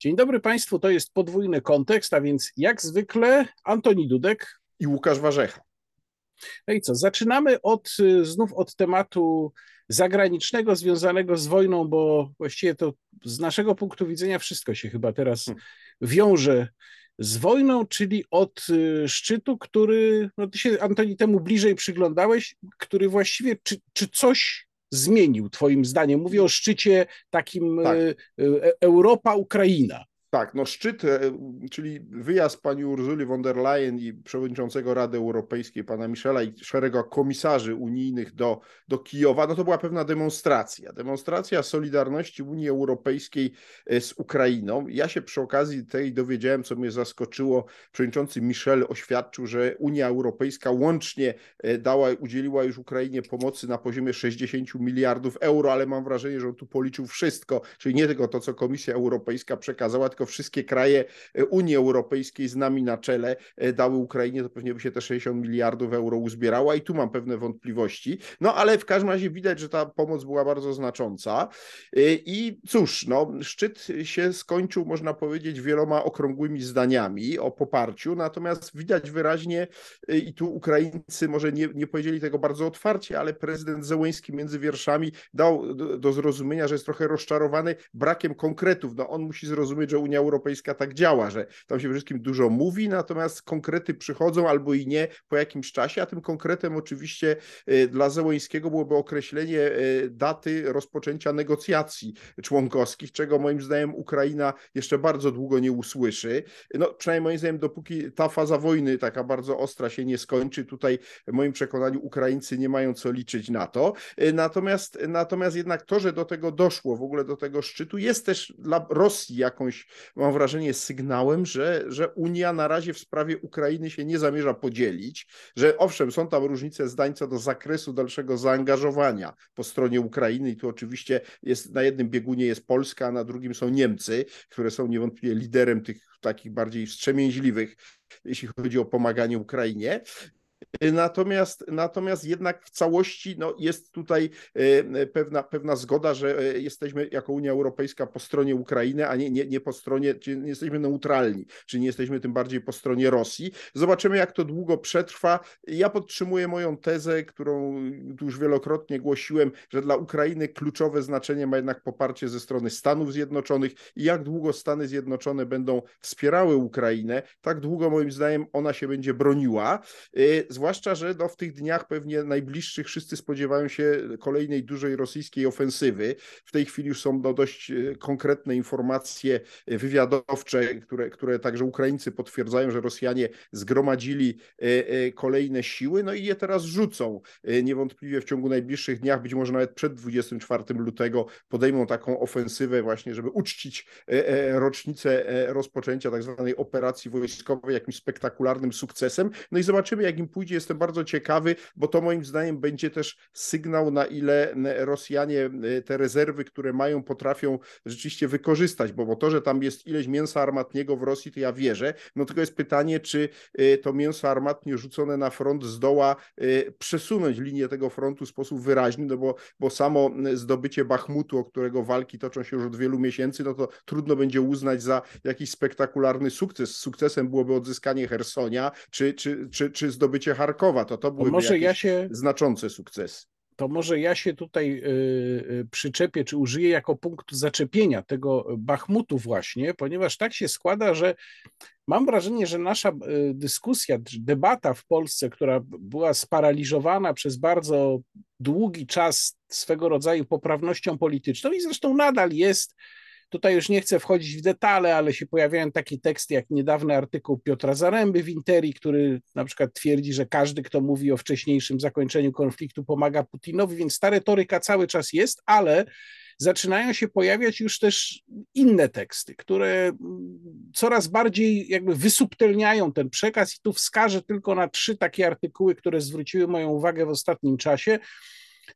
Dzień dobry Państwu, to jest podwójny kontekst, a więc jak zwykle Antoni Dudek i Łukasz Warzecha. No i co, zaczynamy od, y, znów od tematu zagranicznego związanego z wojną, bo właściwie to z naszego punktu widzenia wszystko się chyba teraz hmm. wiąże z wojną, czyli od y, szczytu, który, no ty się Antoni temu bliżej przyglądałeś, który właściwie, czy, czy coś zmienił Twoim zdaniem? Mówię o szczycie takim tak. E, e, Europa-Ukraina. Tak, no szczyt, e, czyli wyjazd pani Ursuli von der Leyen i przewodniczącego Rady Europejskiej, pana Michela i szeregu komisarzy unijnych do, do Kijowa, no to była pewna demonstracja. Demonstracja solidarności Unii Europejskiej e, z Ukrainą. Ja się przy okazji tej dowiedziałem, co mnie zaskoczyło. Przewodniczący Michel oświadczył, że Unia Europejska łącznie e, dała, udzieliła już Ukrainie pomocy na poziomie 60 miliardów euro, ale mam wrażenie, że on tu policzył wszystko, czyli nie tylko to, co Komisja Europejska przekazała, tylko wszystkie kraje e, Unii Europejskiej z nami na czele e, dały Ukrainie, to pewnie by się te 60 miliardów euro uzbierała i tu mam pewne wątpliwości. No ale w każdym razie widać, że ta pomoc była bardzo znacząca. E, I cóż, no, szczyt się skończył, można powiedzieć, wieloma okrągłymi zdaniami o poparciu, natomiast widać wyraźnie, i tu Ukraińcy może nie, nie powiedzieli tego bardzo otwarcie, ale prezydent Zełęński między wierszami dał do, do zrozumienia, że jest trochę rozczarowany brakiem konkretów. No on musi zrozumieć, że Unia Europejska tak działa, że tam się wszystkim dużo mówi, natomiast konkrety przychodzą albo i nie po jakimś czasie, a tym konkretem oczywiście y, dla Zełęńskiego byłoby określenie y, daty rozpoczęcia negocjacji członkowskich, czego moim zdaniem Ukraina jeszcze bardzo długo nie usłyszy. No przynajmniej moim zdaniem dopóki ta faza wojny taka bardzo ostra się nie skończy, tutaj w moim przekonaniu Ukraińcy nie mają co liczyć na to. Y, natomiast, natomiast jednak to, że do tego doszło, w ogóle do tego szczytu, jest też dla Rosji jakąś mam wrażenie, sygnałem, że, że Unia na razie w sprawie Ukrainy się nie zamierza podzielić, że owszem, są tam różnice zdań co do zakresu dalszego zaangażowania po stronie Ukrainy i tu oczywiście jest na jednym biegunie jest Polska, a na drugim są Niemcy, które są niewątpliwie liderem tych takich bardziej wstrzemięźliwych jeśli chodzi o pomaganie Ukrainie. Natomiast, natomiast jednak w całości no, jest tutaj e, pewna, pewna zgoda, że e, jesteśmy jako Unia Europejska po stronie Ukrainy, a nie, nie, nie po stronie, czy nie jesteśmy neutralni, czy nie jesteśmy tym bardziej po stronie Rosji. Zobaczymy, jak to długo przetrwa. Ja podtrzymuję moją tezę, którą już wielokrotnie głosiłem, że dla Ukrainy kluczowe znaczenie ma jednak poparcie ze strony Stanów Zjednoczonych i jak długo Stany Zjednoczone będą wspierały Ukrainę, tak długo moim zdaniem ona się będzie broniła. E, zwłaszcza, że no, w tych dniach pewnie najbliższych wszyscy spodziewają się kolejnej dużej rosyjskiej ofensywy. W tej chwili już są no, dość e, konkretne informacje wywiadowcze, które, które także Ukraińcy potwierdzają, że Rosjanie zgromadzili e, e, kolejne siły, no i je teraz rzucą. Niewątpliwie w ciągu najbliższych dniach, być może nawet przed 24 lutego podejmą taką ofensywę właśnie, żeby uczcić rocznicę rozpoczęcia tak zwanej operacji wojskowej jakimś spektakularnym sukcesem. No i zobaczymy, jak im pójdzie pójdzie, jestem bardzo ciekawy, bo to moim zdaniem będzie też sygnał, na ile Rosjanie te rezerwy, które mają, potrafią rzeczywiście wykorzystać, bo, bo to, że tam jest ileś mięsa armatniego w Rosji, to ja wierzę, no tylko jest pytanie, czy e, to mięso armatnie rzucone na front zdoła e, przesunąć linię tego frontu w sposób wyraźny, no bo, bo samo zdobycie Bachmutu, o którego walki toczą się już od wielu miesięcy, no to trudno będzie uznać za jakiś spektakularny sukces. Sukcesem byłoby odzyskanie Hersonia, czy, czy, czy, czy zdobycie Charkowa, to to były może ja się, znaczące sukcesy. To może ja się tutaj y, y, przyczepię, czy użyję jako punktu zaczepienia tego Bachmutu właśnie, ponieważ tak się składa, że mam wrażenie, że nasza y, dyskusja, debata w Polsce, która była sparaliżowana przez bardzo długi czas swego rodzaju poprawnością polityczną i zresztą nadal jest, Tutaj już nie chcę wchodzić w detale, ale się pojawiają takie teksty jak niedawny artykuł Piotra Zaręby w Interi, który na przykład twierdzi, że każdy, kto mówi o wcześniejszym zakończeniu konfliktu, pomaga Putinowi, więc ta retoryka cały czas jest, ale zaczynają się pojawiać już też inne teksty, które coraz bardziej jakby wysubtelniają ten przekaz i tu wskażę tylko na trzy takie artykuły, które zwróciły moją uwagę w ostatnim czasie.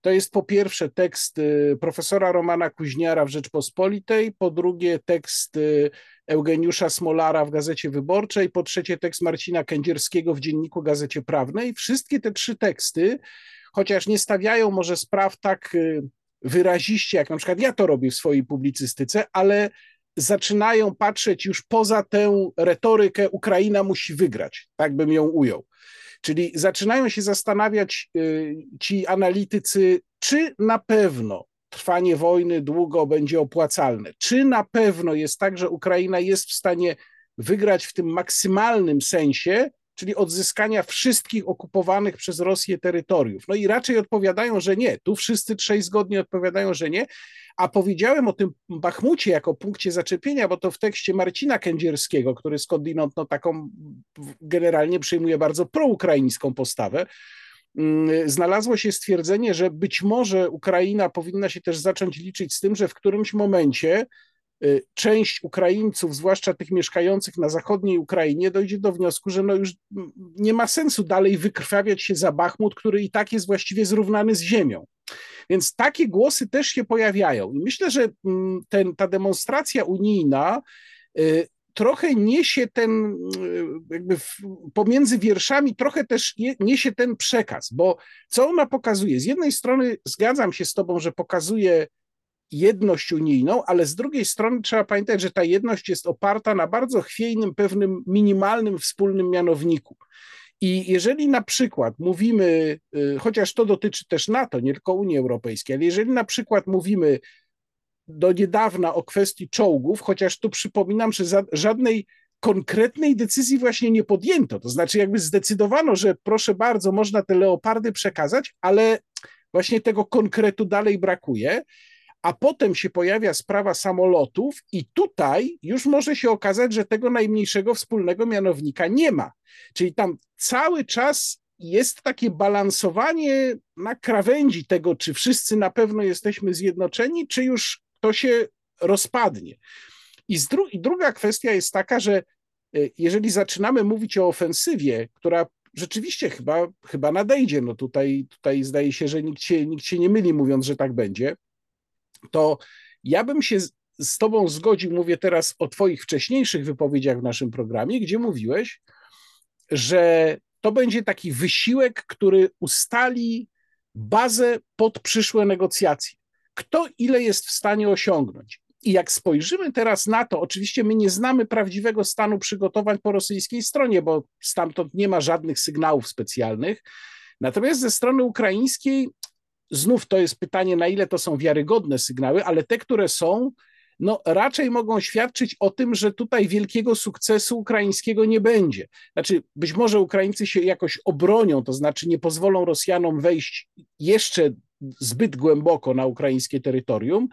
To jest po pierwsze tekst y, profesora Romana Kuźniara w Rzeczpospolitej, po drugie tekst y, Eugeniusza Smolara w Gazecie Wyborczej, po trzecie tekst Marcina Kędzierskiego w Dzienniku Gazecie Prawnej. Wszystkie te trzy teksty, chociaż nie stawiają może spraw tak y, wyraziście, jak na przykład ja to robię w swojej publicystyce, ale zaczynają patrzeć już poza tę retorykę Ukraina musi wygrać, tak bym ją ujął. Czyli zaczynają się zastanawiać y, ci analitycy, czy na pewno trwanie wojny długo będzie opłacalne, czy na pewno jest tak, że Ukraina jest w stanie wygrać w tym maksymalnym sensie, czyli odzyskania wszystkich okupowanych przez Rosję terytoriów. No i raczej odpowiadają, że nie. Tu wszyscy trzej zgodnie odpowiadają, że nie. A powiedziałem o tym Bachmucie jako punkcie zaczepienia, bo to w tekście Marcina Kędzierskiego, który skądinąd no, taką generalnie przyjmuje bardzo proukraińską postawę, mm, znalazło się stwierdzenie, że być może Ukraina powinna się też zacząć liczyć z tym, że w którymś momencie część Ukraińców, zwłaszcza tych mieszkających na zachodniej Ukrainie, dojdzie do wniosku, że no już nie ma sensu dalej wykrwawiać się za Bachmut, który i tak jest właściwie zrównany z ziemią. Więc takie głosy też się pojawiają. I myślę, że mm, ten, ta demonstracja unijna y, trochę niesie ten, y, jakby w, pomiędzy wierszami, trochę też niesie ten przekaz, bo co ona pokazuje? Z jednej strony zgadzam się z Tobą, że pokazuje jedność unijną, ale z drugiej strony trzeba pamiętać, że ta jedność jest oparta na bardzo chwiejnym, pewnym minimalnym wspólnym mianowniku. I jeżeli na przykład mówimy, y, chociaż to dotyczy też NATO, nie tylko Unii Europejskiej, ale jeżeli na przykład mówimy do niedawna o kwestii czołgów, chociaż tu przypominam, że żadnej konkretnej decyzji właśnie nie podjęto. To znaczy, jakby zdecydowano, że proszę bardzo, można te leopardy przekazać, ale właśnie tego konkretu dalej brakuje a potem się pojawia sprawa samolotów, i tutaj już może się okazać, że tego najmniejszego wspólnego mianownika nie ma. Czyli tam cały czas jest takie balansowanie na krawędzi tego, czy wszyscy na pewno jesteśmy zjednoczeni, czy już to się rozpadnie. I, dru i druga kwestia jest taka, że e, jeżeli zaczynamy mówić o ofensywie, która rzeczywiście chyba, chyba nadejdzie, no tutaj, tutaj zdaje się, że nikt się, nikt się nie myli mówiąc, że tak będzie, to ja bym się z Tobą zgodził, mówię teraz o Twoich wcześniejszych wypowiedziach w naszym programie, gdzie mówiłeś, że to będzie taki wysiłek, który ustali bazę pod przyszłe negocjacje. Kto ile jest w stanie osiągnąć? I jak spojrzymy teraz na to, oczywiście my nie znamy prawdziwego stanu przygotowań po rosyjskiej stronie, bo stamtąd nie ma żadnych sygnałów specjalnych. Natomiast ze strony ukraińskiej Znów to jest pytanie, na ile to są wiarygodne sygnały, ale te, które są, no raczej mogą świadczyć o tym, że tutaj wielkiego sukcesu ukraińskiego nie będzie. Znaczy, być może Ukraińcy się jakoś obronią, to znaczy nie pozwolą Rosjanom wejść jeszcze zbyt głęboko na ukraińskie terytorium,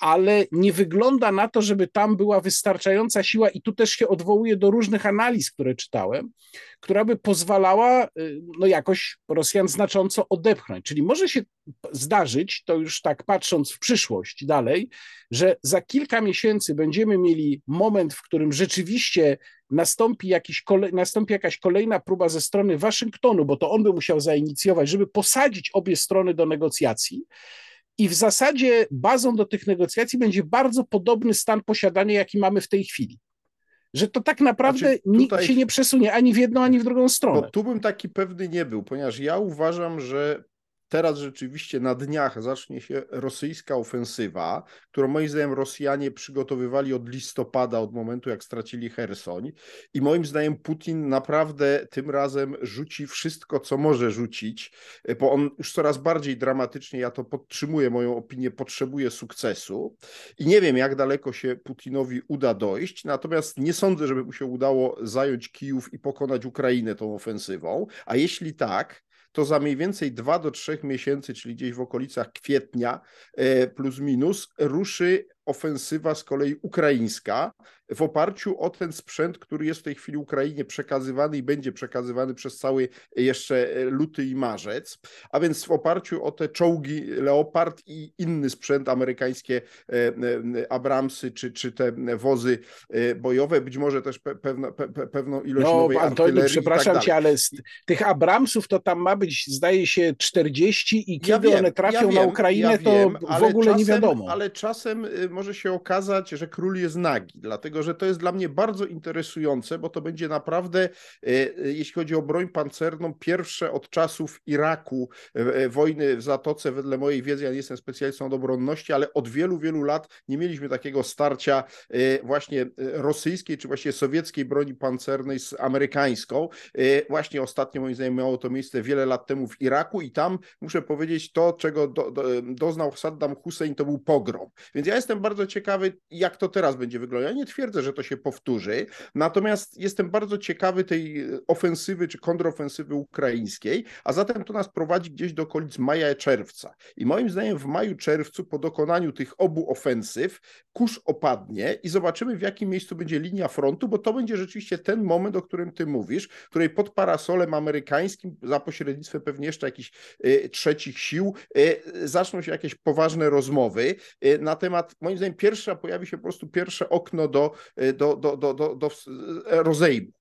ale nie wygląda na to, żeby tam była wystarczająca siła, i tu też się odwołuję do różnych analiz, które czytałem, która by pozwalała y, no, jakoś Rosjan znacząco odepchnąć. Czyli może się zdarzyć, to już tak patrząc w przyszłość dalej, że za kilka miesięcy będziemy mieli moment, w którym rzeczywiście nastąpi, jakiś nastąpi jakaś kolejna próba ze strony Waszyngtonu, bo to on by musiał zainicjować, żeby posadzić obie strony do negocjacji. I w zasadzie bazą do tych negocjacji będzie bardzo podobny stan posiadania, jaki mamy w tej chwili. Że to tak naprawdę znaczy, tutaj... nikt się nie przesunie ani w jedną, ani w drugą stronę. Bo tu bym taki pewny nie był, ponieważ ja uważam, że Teraz rzeczywiście na dniach zacznie się rosyjska ofensywa, którą moim zdaniem Rosjanie przygotowywali od listopada, od momentu jak stracili Hersoń. I moim zdaniem Putin naprawdę tym razem rzuci wszystko, co może rzucić, bo on już coraz bardziej dramatycznie, ja to podtrzymuję, moją opinię, potrzebuje sukcesu. I nie wiem, jak daleko się Putinowi uda dojść, natomiast nie sądzę, żeby mu się udało zająć Kijów i pokonać Ukrainę tą ofensywą. A jeśli tak, to za mniej więcej 2 do 3 miesięcy, czyli gdzieś w okolicach kwietnia e, plus minus, ruszy ofensywa z kolei ukraińska w oparciu o ten sprzęt, który jest w tej chwili Ukrainie przekazywany i będzie przekazywany przez cały jeszcze luty i marzec, a więc w oparciu o te czołgi Leopard i inny sprzęt, amerykańskie e, e, Abramsy czy, czy te wozy e, bojowe, być może też pe, pewna, pe, pewną ilość no, nowej tak przepraszam tak cię, ale z tych Abramsów to tam ma być, zdaje się, 40 i kiedy ja wiem, one trafią ja wiem, na Ukrainę, ja wiem, to w ogóle czasem, nie wiadomo. Ale czasem może się okazać, że król jest nagi, dlatego że to jest dla mnie bardzo interesujące, bo to będzie naprawdę, jeśli chodzi o broń pancerną, pierwsze od czasów Iraku, wojny w Zatoce, wedle mojej wiedzy, ja nie jestem specjalistą od obronności, ale od wielu, wielu lat nie mieliśmy takiego starcia właśnie rosyjskiej, czy właściwie sowieckiej broni pancernej z amerykańską. Właśnie ostatnio moim zdaniem miało to miejsce wiele lat temu w Iraku i tam muszę powiedzieć to, czego do, do, doznał Saddam Hussein, to był pogrom. Więc ja jestem bardzo ciekawy, jak to teraz będzie wyglądać. Ja nie twierdzę, że to się powtórzy, natomiast jestem bardzo ciekawy tej ofensywy czy kontrofensywy ukraińskiej, a zatem to nas prowadzi gdzieś do okolic maja czerwca. I moim zdaniem w maju, czerwcu po dokonaniu tych obu ofensyw kurz opadnie i zobaczymy w jakim miejscu będzie linia frontu, bo to będzie rzeczywiście ten moment, o którym ty mówisz, której pod parasolem amerykańskim, za pośrednictwem pewnie jeszcze jakichś y, trzecich sił, y, zaczną się jakieś poważne rozmowy y, na temat, moim zdaniem pierwsza pojawi się po prostu pierwsze okno do, do, do, do, do, do rozejmu.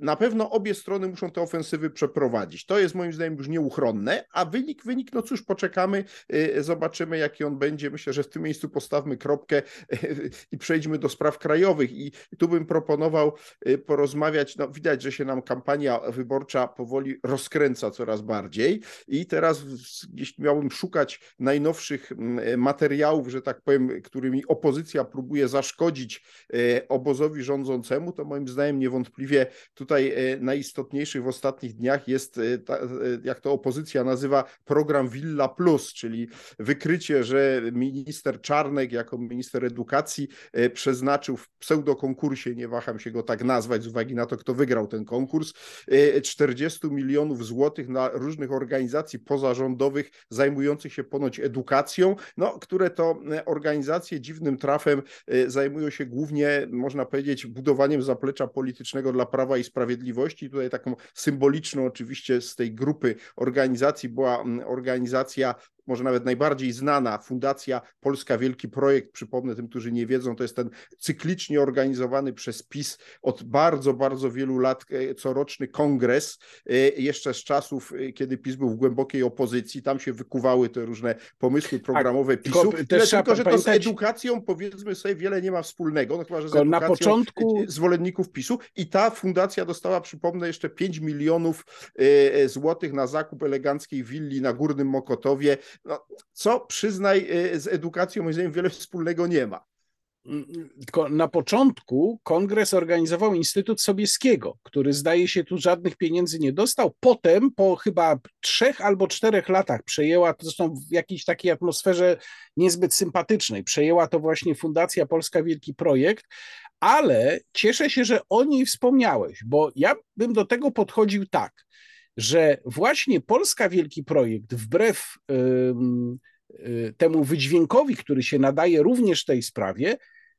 Na pewno obie strony muszą te ofensywy przeprowadzić. To jest moim zdaniem już nieuchronne, a wynik, wynik, no cóż, poczekamy, zobaczymy jaki on będzie. Myślę, że w tym miejscu postawmy kropkę i przejdźmy do spraw krajowych i tu bym proponował porozmawiać, no widać, że się nam kampania wyborcza powoli rozkręca coraz bardziej i teraz gdzieś miałbym szukać najnowszych mm, materiałów, że tak powiem, którymi opozycja próbuje zaszkodzić e, obozowi rządzącemu, to moim zdaniem niewątpliwie tutaj e, najistotniejszy w ostatnich dniach jest, e, jak to opozycja nazywa, program Villa Plus, czyli wykrycie, że minister Czarnek jako minister edukacji przeznaczył w pseudokonkursie, nie waham się go tak nazwać z uwagi na to, kto wygrał ten konkurs, 40 milionów złotych na różnych organizacji pozarządowych zajmujących się ponoć edukacją, no, które to organizacje dziwnym trafem e, zajmują się głównie, można powiedzieć, budowaniem zaplecza politycznego dla Prawa i Sprawiedliwości. Tutaj taką symboliczną oczywiście z tej grupy organizacji była organizacja może nawet najbardziej znana Fundacja Polska Wielki Projekt, przypomnę tym, którzy nie wiedzą, to jest ten cyklicznie organizowany przez PiS od bardzo, bardzo wielu lat e, coroczny kongres, e, jeszcze z czasów, e, kiedy PiS był w głębokiej opozycji, tam się wykuwały te różne pomysły tak, programowe PiSu, tylko, też tylko że to z edukacją powiedzmy sobie wiele nie ma wspólnego, no chyba, że z edukacją na początku... zwolenników PiSu. I ta fundacja dostała, przypomnę, jeszcze 5 milionów złotych na zakup eleganckiej willi na Górnym Mokotowie, no, co przyznaj, y, z edukacją moim zdaniem wiele wspólnego nie ma. Tylko na początku kongres organizował Instytut Sobieskiego, który zdaje się tu żadnych pieniędzy nie dostał. Potem, po chyba trzech albo czterech latach, przejęła to zresztą w jakiejś takiej atmosferze niezbyt sympatycznej. Przejęła to właśnie Fundacja Polska Wielki Projekt, ale cieszę się, że o niej wspomniałeś, bo ja bym do tego podchodził tak że właśnie Polska Wielki Projekt, wbrew y, temu wydźwiękowi, który się nadaje również tej sprawie,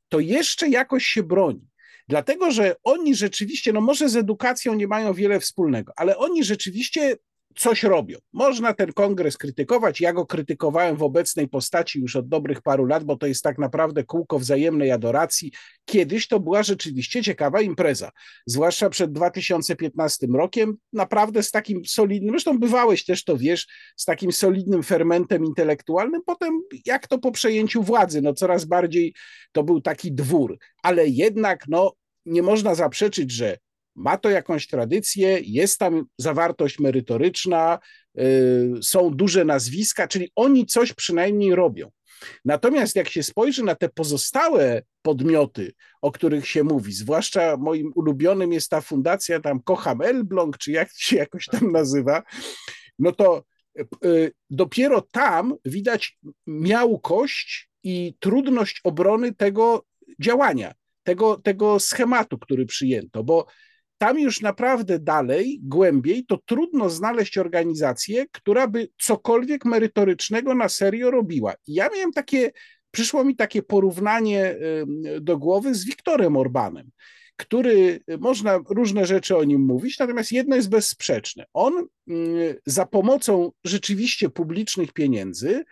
to jeszcze jakoś się broni. Dlatego, że oni rzeczywiście, no może z edukacją nie mają wiele wspólnego, ale oni rzeczywiście coś robią. Można ten kongres krytykować. Ja go krytykowałem w obecnej postaci już od dobrych paru lat, bo to jest tak naprawdę kółko wzajemnej adoracji. Kiedyś to była rzeczywiście ciekawa impreza, zwłaszcza przed 2015 rokiem. Naprawdę z takim solidnym, zresztą bywałeś też to wiesz, z takim solidnym fermentem intelektualnym. Potem, jak to po przejęciu władzy, no coraz bardziej to był taki dwór, ale jednak, no nie można zaprzeczyć, że ma to jakąś tradycję, jest tam zawartość merytoryczna, y, są duże nazwiska, czyli oni coś przynajmniej robią. Natomiast jak się spojrzy na te pozostałe podmioty, o których się mówi, zwłaszcza moim ulubionym jest ta fundacja tam Kocham Elbląg, czy jak się jakoś tam nazywa, no to y, dopiero tam widać miałkość i trudność obrony tego działania, tego, tego schematu, który przyjęto, bo tam już naprawdę dalej, głębiej, to trudno znaleźć organizację, która by cokolwiek merytorycznego na serio robiła. Ja miałem takie, przyszło mi takie porównanie do głowy z Wiktorem Orbanem, który, można różne rzeczy o nim mówić, natomiast jedno jest bezsprzeczne. On za pomocą rzeczywiście publicznych pieniędzy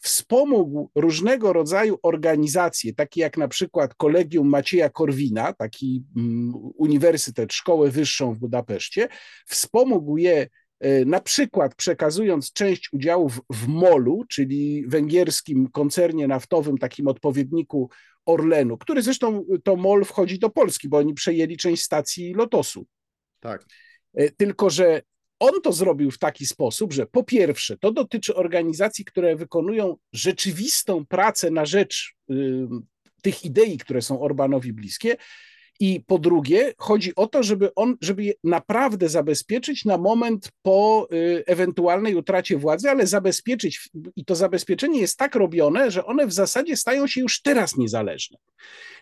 wspomógł różnego rodzaju organizacje, takie jak na przykład Kolegium Macieja Korwina, taki mm, uniwersytet, szkołę wyższą w Budapeszcie, wspomógł je e, na przykład przekazując część udziałów w MOL-u, czyli węgierskim koncernie naftowym, takim odpowiedniku Orlenu, który zresztą to MOL wchodzi do Polski, bo oni przejęli część stacji Lotosu. Tak. E, tylko, że on to zrobił w taki sposób, że po pierwsze, to dotyczy organizacji, które wykonują rzeczywistą pracę na rzecz y, tych idei, które są Orbanowi bliskie, i po drugie, chodzi o to, żeby on, żeby je naprawdę zabezpieczyć na moment po y, ewentualnej utracie władzy, ale zabezpieczyć, i to zabezpieczenie jest tak robione, że one w zasadzie stają się już teraz niezależne.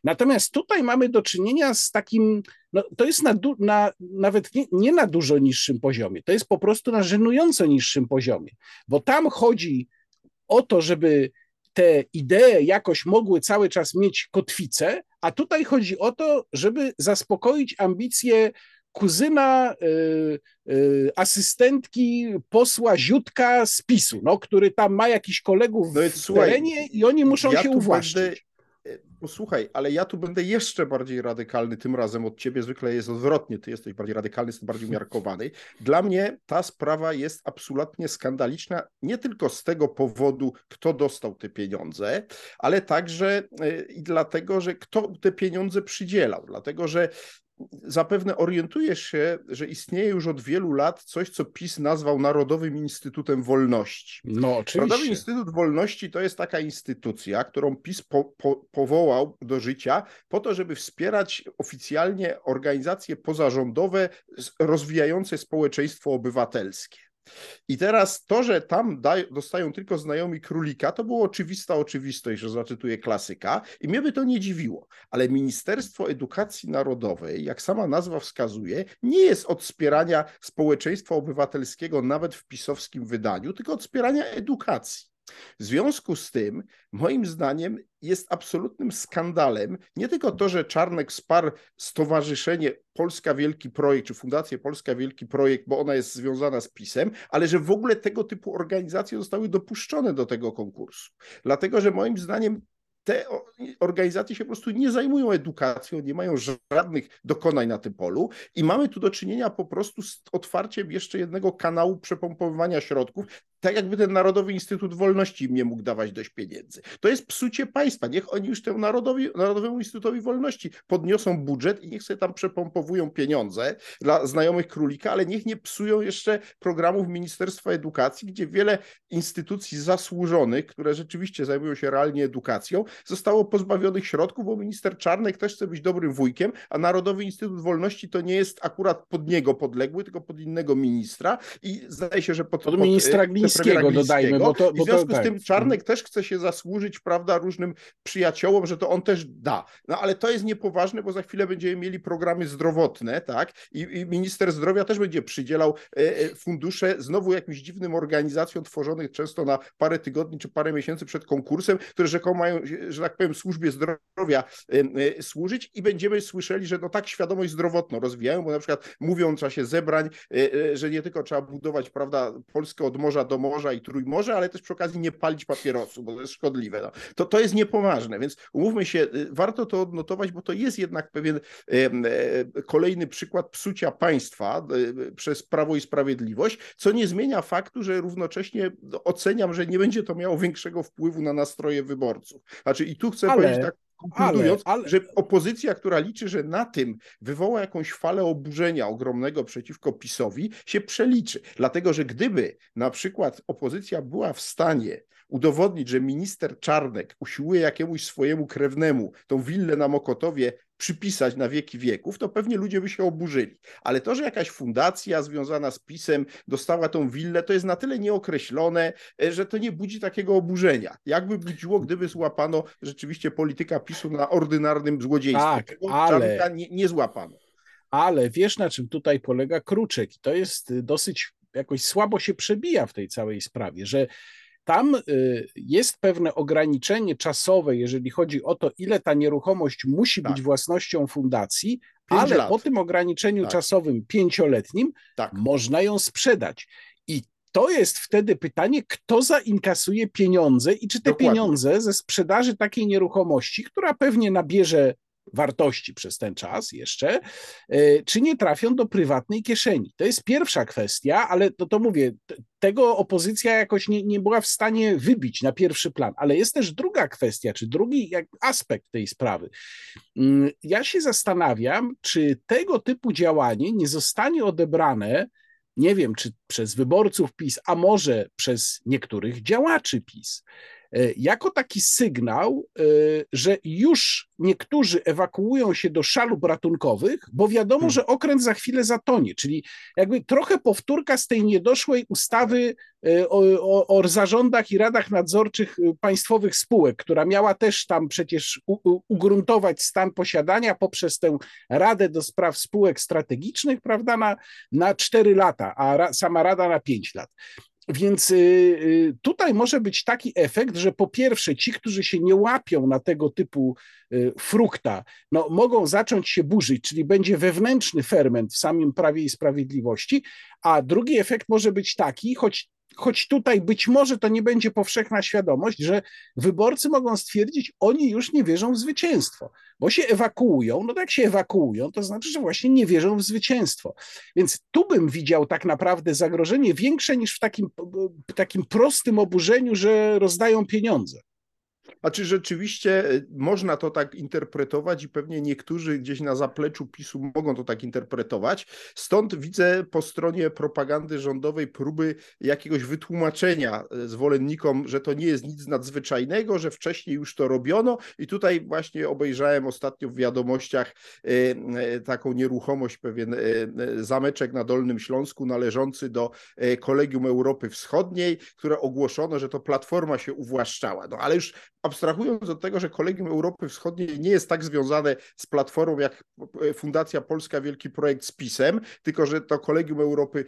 Natomiast tutaj mamy do czynienia z takim, no, to jest na, na nawet nie, nie na dużo niższym poziomie, to jest po prostu na żenująco niższym poziomie, bo tam chodzi o to, żeby te idee jakoś mogły cały czas mieć kotwicę, a tutaj chodzi o to, żeby zaspokoić ambicje kuzyna y, y, asystentki posła Ziutka z PiSu, no, który tam ma jakichś kolegów no w słuchaj, terenie i oni muszą ja się uwłaszczyć. Będę, Posłuchaj, ale ja tu będę jeszcze bardziej radykalny tym razem od ciebie. Zwykle jest odwrotnie, ty jesteś bardziej radykalny, jestem bardziej umiarkowany. Dla mnie ta sprawa jest absolutnie skandaliczna, nie tylko z tego powodu, kto dostał te pieniądze, ale także e, i dlatego, że kto te pieniądze przydzielał. Dlatego, że zapewne orientujesz się, że istnieje już od wielu lat coś, co PiS nazwał Narodowym Instytutem Wolności. No, oczywiście. Narodowy Instytut Wolności to jest taka instytucja, którą PiS po, po, powołał do życia po to, żeby wspierać oficjalnie organizacje pozarządowe rozwijające społeczeństwo obywatelskie. I teraz to, że tam daj, dostają tylko znajomi królika, to była oczywista oczywistość, że zacytuję klasyka i mnie by to nie dziwiło. Ale Ministerstwo Edukacji Narodowej, jak sama nazwa wskazuje, nie jest od wspierania społeczeństwa obywatelskiego nawet w pisowskim wydaniu, tylko od wspierania edukacji. W związku z tym, moim zdaniem, jest absolutnym skandalem nie tylko to, że Czarnek wsparł Stowarzyszenie Polska Wielki Projekt, czy Fundację Polska Wielki Projekt, bo ona jest związana z PiSem, ale że w ogóle tego typu organizacje zostały dopuszczone do tego konkursu. Dlatego, że moim zdaniem te organizacje się po prostu nie zajmują edukacją, nie mają żadnych dokonań na tym polu i mamy tu do czynienia po prostu z otwarciem jeszcze jednego kanału przepompowywania środków, tak jakby ten Narodowy Instytut Wolności im nie mógł dawać dość pieniędzy. To jest psucie państwa. Niech oni już temu Narodowi, Narodowemu Instytutowi Wolności podniosą budżet i niech sobie tam przepompowują pieniądze dla znajomych królika, ale niech nie psują jeszcze programów Ministerstwa Edukacji, gdzie wiele instytucji zasłużonych, które rzeczywiście zajmują się realnie edukacją, zostało pozbawionych środków, bo minister Czarnek też chce być dobrym wujkiem, a Narodowy Instytut Wolności to nie jest akurat pod niego podległy, tylko pod innego ministra i zdaje się, że pod, pod, pod Glińskiego dodajmy, bo to, bo I w związku to, z tym tak. Czarnek też chce się zasłużyć, prawda, różnym przyjaciołom, że to on też da. No ale to jest niepoważne, bo za chwilę będziemy mieli programy zdrowotne, tak, i, i minister zdrowia też będzie przydzielał e, e, fundusze znowu jakimś dziwnym organizacjom tworzonych często na parę tygodni czy parę miesięcy przed konkursem, które rzekomo mają że tak powiem, służbie zdrowia e, służyć i będziemy słyszeli, że no tak świadomość zdrowotną rozwijają, bo na przykład mówią w czasie zebrań, że nie tylko trzeba budować, prawda, Polskę od morza do morza i trójmorze, ale też przy okazji nie palić papierosu, bo to jest szkodliwe. No. To, to jest niepoważne, więc umówmy się, warto to odnotować, bo to jest jednak pewien kolejny przykład psucia państwa przez Prawo i Sprawiedliwość, co nie zmienia faktu, że równocześnie oceniam, że nie będzie to miało większego wpływu na nastroje wyborców. Znaczy i tu chcę ale, powiedzieć tak, konkludując, ale, ale... że opozycja, która liczy, że na tym wywoła jakąś falę oburzenia ogromnego przeciwko PiSowi, się przeliczy. Dlatego, że gdyby na przykład opozycja była w stanie udowodnić, że minister Czarnek usiłuje jakiemuś swojemu krewnemu tą willę na Mokotowie przypisać na wieki wieków, to pewnie ludzie by się oburzyli. Ale to, że jakaś fundacja związana z PiSem dostała tą willę, to jest na tyle nieokreślone, e, że to nie budzi takiego oburzenia. Jakby budziło, gdyby złapano rzeczywiście polityka PiSu na ordynarnym złodziejstwie. Tak, Tego ale... nie, nie złapano. Ale wiesz, na czym tutaj polega kruczek? To jest dosyć jakoś słabo się przebija w tej całej sprawie, że tam y, jest pewne ograniczenie czasowe, jeżeli chodzi o to, ile ta nieruchomość musi tak. być własnością fundacji, ale lat. po tym ograniczeniu tak. czasowym pięcioletnim tak. można ją sprzedać. I to jest wtedy pytanie, kto zainkasuje pieniądze i czy te Dokładnie. pieniądze ze sprzedaży takiej nieruchomości, która pewnie nabierze wartości przez ten czas jeszcze, e, czy nie trafią do prywatnej kieszeni. To jest pierwsza kwestia, ale to, to mówię, tego opozycja jakoś nie, nie była w stanie wybić na pierwszy plan. Ale jest też druga kwestia, czy drugi aspekt tej sprawy. Mm, ja się zastanawiam, czy tego typu działanie nie zostanie odebrane nie wiem, czy przez wyborców PiS, a może przez niektórych działaczy PiS. E, jako taki sygnał, e, że już niektórzy ewakuują się do szalub ratunkowych, bo wiadomo, hmm. że okręt za chwilę zatonie, czyli jakby trochę powtórka z tej niedoszłej ustawy e, o, o, o zarządach i radach nadzorczych państwowych spółek, która miała też tam przecież u, ugruntować stan posiadania poprzez tę Radę do Spraw Spółek Strategicznych, prawda, na, na 4 lata, a ra, sama Rada na 5 lat. Więc y, y, tutaj może być taki efekt, że po pierwsze ci, którzy się nie łapią na tego typu y, frukta, no, mogą zacząć się burzyć, czyli będzie wewnętrzny ferment w samym Prawie i Sprawiedliwości, a drugi efekt może być taki, choć choć tutaj być może to nie będzie powszechna świadomość, że wyborcy mogą stwierdzić, oni już nie wierzą w zwycięstwo, bo się ewakuują. No tak się ewakuują, to znaczy, że właśnie nie wierzą w zwycięstwo. Więc tu bym widział tak naprawdę zagrożenie większe niż w takim, takim prostym oburzeniu, że rozdają pieniądze. A czy rzeczywiście e, można to tak interpretować i pewnie niektórzy gdzieś na zapleczu PiSu mogą to tak interpretować. Stąd widzę po stronie propagandy rządowej próby jakiegoś wytłumaczenia e, zwolennikom, że to nie jest nic nadzwyczajnego, że wcześniej już to robiono i tutaj właśnie obejrzałem ostatnio w wiadomościach e, taką nieruchomość, pewien zameczek na Dolnym Śląsku należący do Kolegium Europy Wschodniej, które ogłoszono, że to Platforma się uwłaszczała. No ale już abstrahując od tego, że Kolegium Europy Wschodniej nie jest tak związane z platformą jak Fundacja Polska Wielki Projekt z PiSem, tylko że to Kolegium Europy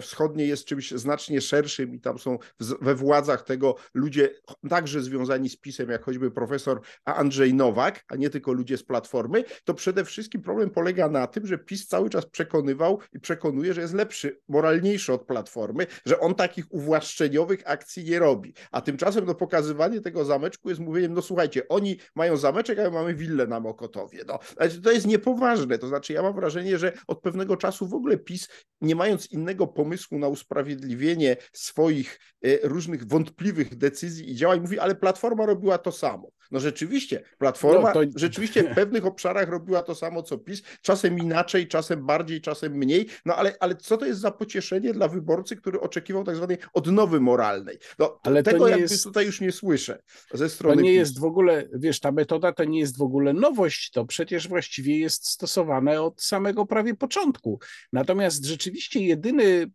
Wschodniej jest czymś znacznie szerszym i tam są we władzach tego ludzie także związani z PiSem, jak choćby profesor Andrzej Nowak, a nie tylko ludzie z Platformy, to przede wszystkim problem polega na tym, że PiS cały czas przekonywał i przekonuje, że jest lepszy, moralniejszy od Platformy, że on takich uwłaszczeniowych akcji nie robi. A tymczasem no, pokazywanie tego zameczku jest mówieniem, no słuchajcie, oni mają zameczek, a my mamy willę na Mokotowie. No, to jest niepoważne, to znaczy ja mam wrażenie, że od pewnego czasu w ogóle PiS, nie mając innego pomysłu na usprawiedliwienie swoich e, różnych wątpliwych decyzji i działań, mówi, ale Platforma robiła to samo. No rzeczywiście, Platforma no to... rzeczywiście w pewnych obszarach robiła to samo, co PiS, czasem inaczej, czasem bardziej, czasem mniej, no ale, ale co to jest za pocieszenie dla wyborcy, który oczekiwał tak zwanej odnowy moralnej? No, ale tego jakby jest... tutaj już nie słyszę ze strony To nie PiS. jest w ogóle, wiesz, ta metoda to nie jest w ogóle nowość, to przecież właściwie jest stosowane od samego prawie początku. Natomiast rzeczywiście jedyny, y,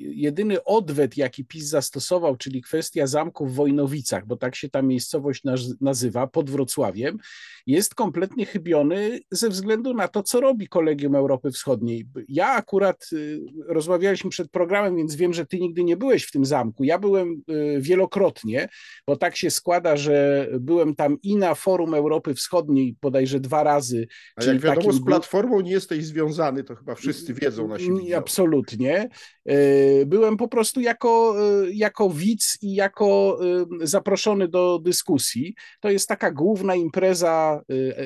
jedyny odwet, jaki PiS zastosował, czyli kwestia zamków w Wojnowicach, bo tak się ta miejscowość nazywa, pod Wrocławiem, jest kompletnie chybiony ze względu na to, co robi Kolegium Europy Wschodniej. Ja akurat y, rozmawialiśmy przed programem, więc wiem, że ty nigdy nie byłeś w tym zamku. Ja byłem y, wielokrotnie, bo tak się składa, że byłem tam i na Forum Europy Wschodniej bodajże dwa razy. A jak wiadomo, z Platformą nie jesteś związany, to chyba wszyscy wiedzą na siebie. Absolutnie. Y, byłem po prostu jako, jako widz i jako zaproszony do dyskusji. To jest taka główna impreza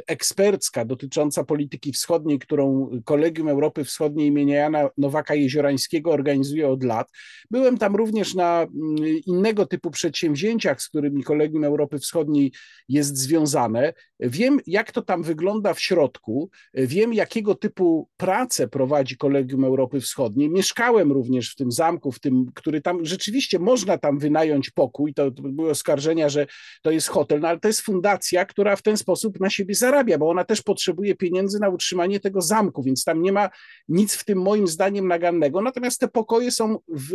ekspercka dotycząca polityki wschodniej, którą Kolegium Europy Wschodniej imienia Jana Nowaka Jeziorańskiego organizuje od lat. Byłem tam również na mm, innego typu przedsięwzięciach, z którymi Kolegium Europy Wschodniej jest związane. Wiem, jak to tam wygląda w środku, wiem, jakiego typu pracę prowadzi Kolegium Europy Wschodniej. Mieszkałem również w tym zamku, w tym, który tam rzeczywiście można tam wynająć pokój. To, to były oskarżenia, że to jest hotel, no ale to jest fundacja, która w ten sposób na siebie zarabia, bo ona też potrzebuje pieniędzy na utrzymanie tego zamku, więc tam nie ma nic w tym moim zdaniem nagannego. Natomiast te pokoje są w,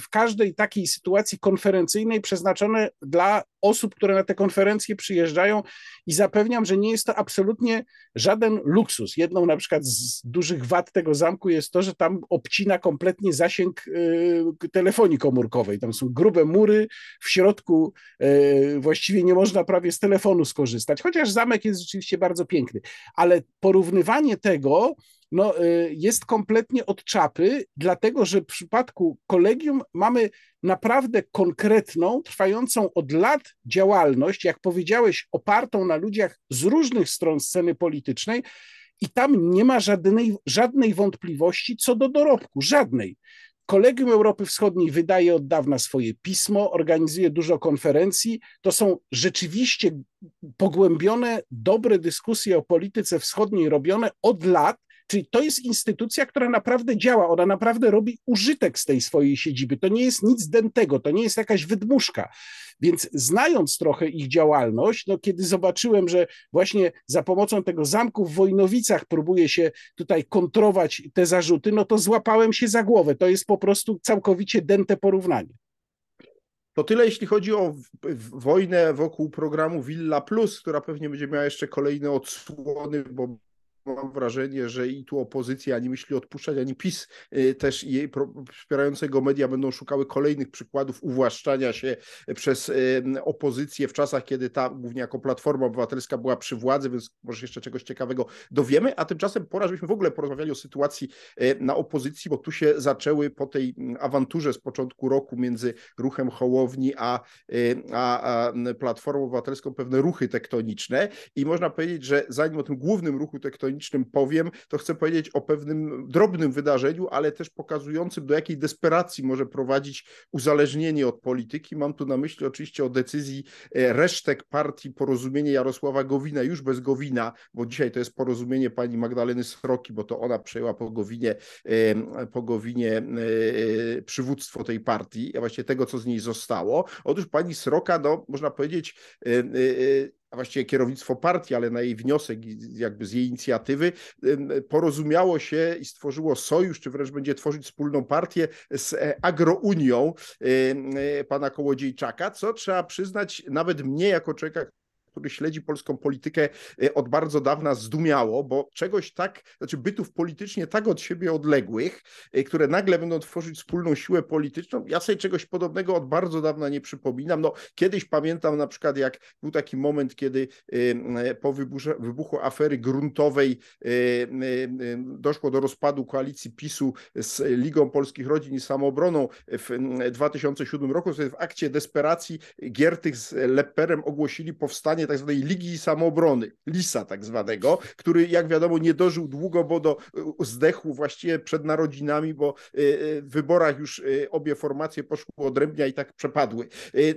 w każdej takiej sytuacji konferencyjnej przeznaczone dla osób, które na te konferencje przyjeżdżają i zapewniam, że nie jest to absolutnie żaden luksus. Jedną na przykład z dużych wad tego zamku jest to, że tam obcina kompletnie zasięg y, telefonii komórkowej. Tam są grube mury, w środku y, właściwie nie można prawie z telefonu skorzystać, chociaż zamek jest rzeczywiście bardzo piękny. Ale porównywanie tego no, y, jest kompletnie od czapy, dlatego że w przypadku kolegium mamy naprawdę konkretną, trwającą od lat działalność, jak powiedziałeś, opartą na ludziach z różnych stron sceny politycznej, i tam nie ma żadnej, żadnej wątpliwości co do dorobku, żadnej. Kolegium Europy Wschodniej wydaje od dawna swoje pismo, organizuje dużo konferencji. To są rzeczywiście pogłębione, dobre dyskusje o polityce wschodniej robione od lat. Czyli to jest instytucja, która naprawdę działa, ona naprawdę robi użytek z tej swojej siedziby. To nie jest nic dętego, to nie jest jakaś wydmuszka. Więc znając trochę ich działalność, no kiedy zobaczyłem, że właśnie za pomocą tego zamku w Wojnowicach próbuje się tutaj kontrować te zarzuty, no to złapałem się za głowę. To jest po prostu całkowicie dęte porównanie. To tyle, jeśli chodzi o wojnę wokół programu Villa Plus, która pewnie będzie miała jeszcze kolejne odsłony, bo mam wrażenie, że i tu opozycja ani myśli odpuszczać, ani PiS y, też jej wspierającego media będą szukały kolejnych przykładów uwłaszczania się przez y, opozycję w czasach, kiedy ta głównie jako Platforma Obywatelska była przy władzy, więc może jeszcze czegoś ciekawego dowiemy, a tymczasem pora, żebyśmy w ogóle porozmawiali o sytuacji y, na opozycji, bo tu się zaczęły po tej awanturze z początku roku między ruchem Hołowni a, a, a Platformą Obywatelską pewne ruchy tektoniczne. I można powiedzieć, że zanim o tym głównym ruchu tektonicznym elektronicznym powiem, to chcę powiedzieć o pewnym drobnym wydarzeniu, ale też pokazującym, do jakiej desperacji może prowadzić uzależnienie od polityki. Mam tu na myśli oczywiście o decyzji e, resztek partii Porozumienie Jarosława Gowina, już bez Gowina, bo dzisiaj to jest porozumienie pani Magdaleny Sroki, bo to ona przejęła po Gowinie, po Gowinie e, przywództwo tej partii, a właściwie tego, co z niej zostało. Otóż pani Sroka, no, można powiedzieć, e, a właściwie kierownictwo partii, ale na jej wniosek, jakby z jej inicjatywy, porozumiało się i stworzyło sojusz, czy wręcz będzie tworzyć wspólną partię z e, Agrounią e, pana Kołodziejczaka, co trzeba przyznać nawet mnie jako człowieka, który śledzi polską politykę e, od bardzo dawna zdumiało, bo czegoś tak, znaczy bytów politycznie tak od siebie odległych, e, które nagle będą tworzyć wspólną siłę polityczną, ja sobie czegoś podobnego od bardzo dawna nie przypominam. No, kiedyś pamiętam na przykład, jak był taki moment, kiedy e, po wybuchu afery gruntowej doszło do rozpadu koalicji PiSu z Ligą Polskich Rodzin i Samoobroną w 2007 roku, w akcie desperacji Giertych z Lepperem ogłosili powstanie powstanie tak zwanej Ligi Samoobrony, LISA tak zwanego, który jak wiadomo nie dożył długo, bo do zdechł właściwie przed narodzinami, bo e, e, w wyborach już e, obie formacje poszły odrębnie i tak przepadły.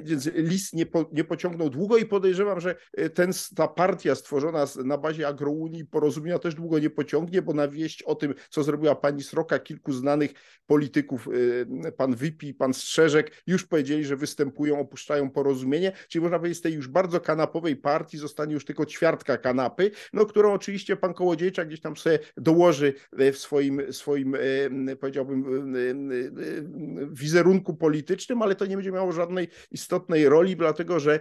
Więc LIS nie, po, nie pociągnął długo i podejrzewam, że ten, ta partia stworzona na bazie agrounii porozumienia też długo nie pociągnie, bo na wieść o tym, co zrobiła pani Sroka, kilku znanych polityków, pan Wypi, pan Strzeżek, już powiedzieli, że występują, opuszczają porozumienie, czyli można powiedzieć z tej już bardzo kanapowej partii zostanie już tylko ćwiartka kanapy, no, którą oczywiście pan Kołodziejczak gdzieś tam sobie dołoży e, w swoim, swoim e, powiedziałbym, e, wizerunku politycznym, ale to nie będzie miało żadnej istotnej roli, dlatego że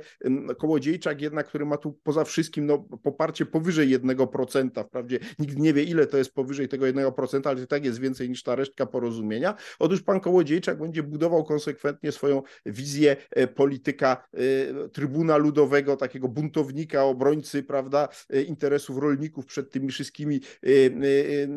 Kołodziejczak jednak, który ma tu poza wszystkim no, poparcie powyżej 1%, wprawdzie nikt nie wie ile to jest powyżej tego 1%, ale i tak jest więcej niż ta resztka porozumienia. Otóż pan Kołodziejczak będzie budował konsekwentnie swoją wizję polityka Trybuna Ludowego, takiego buntownika, obrońcy, prawda, e, interesów rolników przed tymi wszystkimi, e,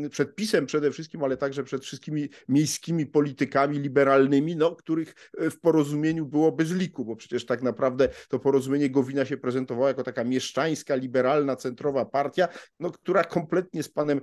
e, przed PiSem przede wszystkim, ale także przed wszystkimi miejskimi politykami liberalnymi, no, których w porozumieniu było bez liku, bo przecież tak naprawdę to porozumienie Gowina się prezentowało jako taka mieszczańska, liberalna, centrowa partia, no, która kompletnie z panem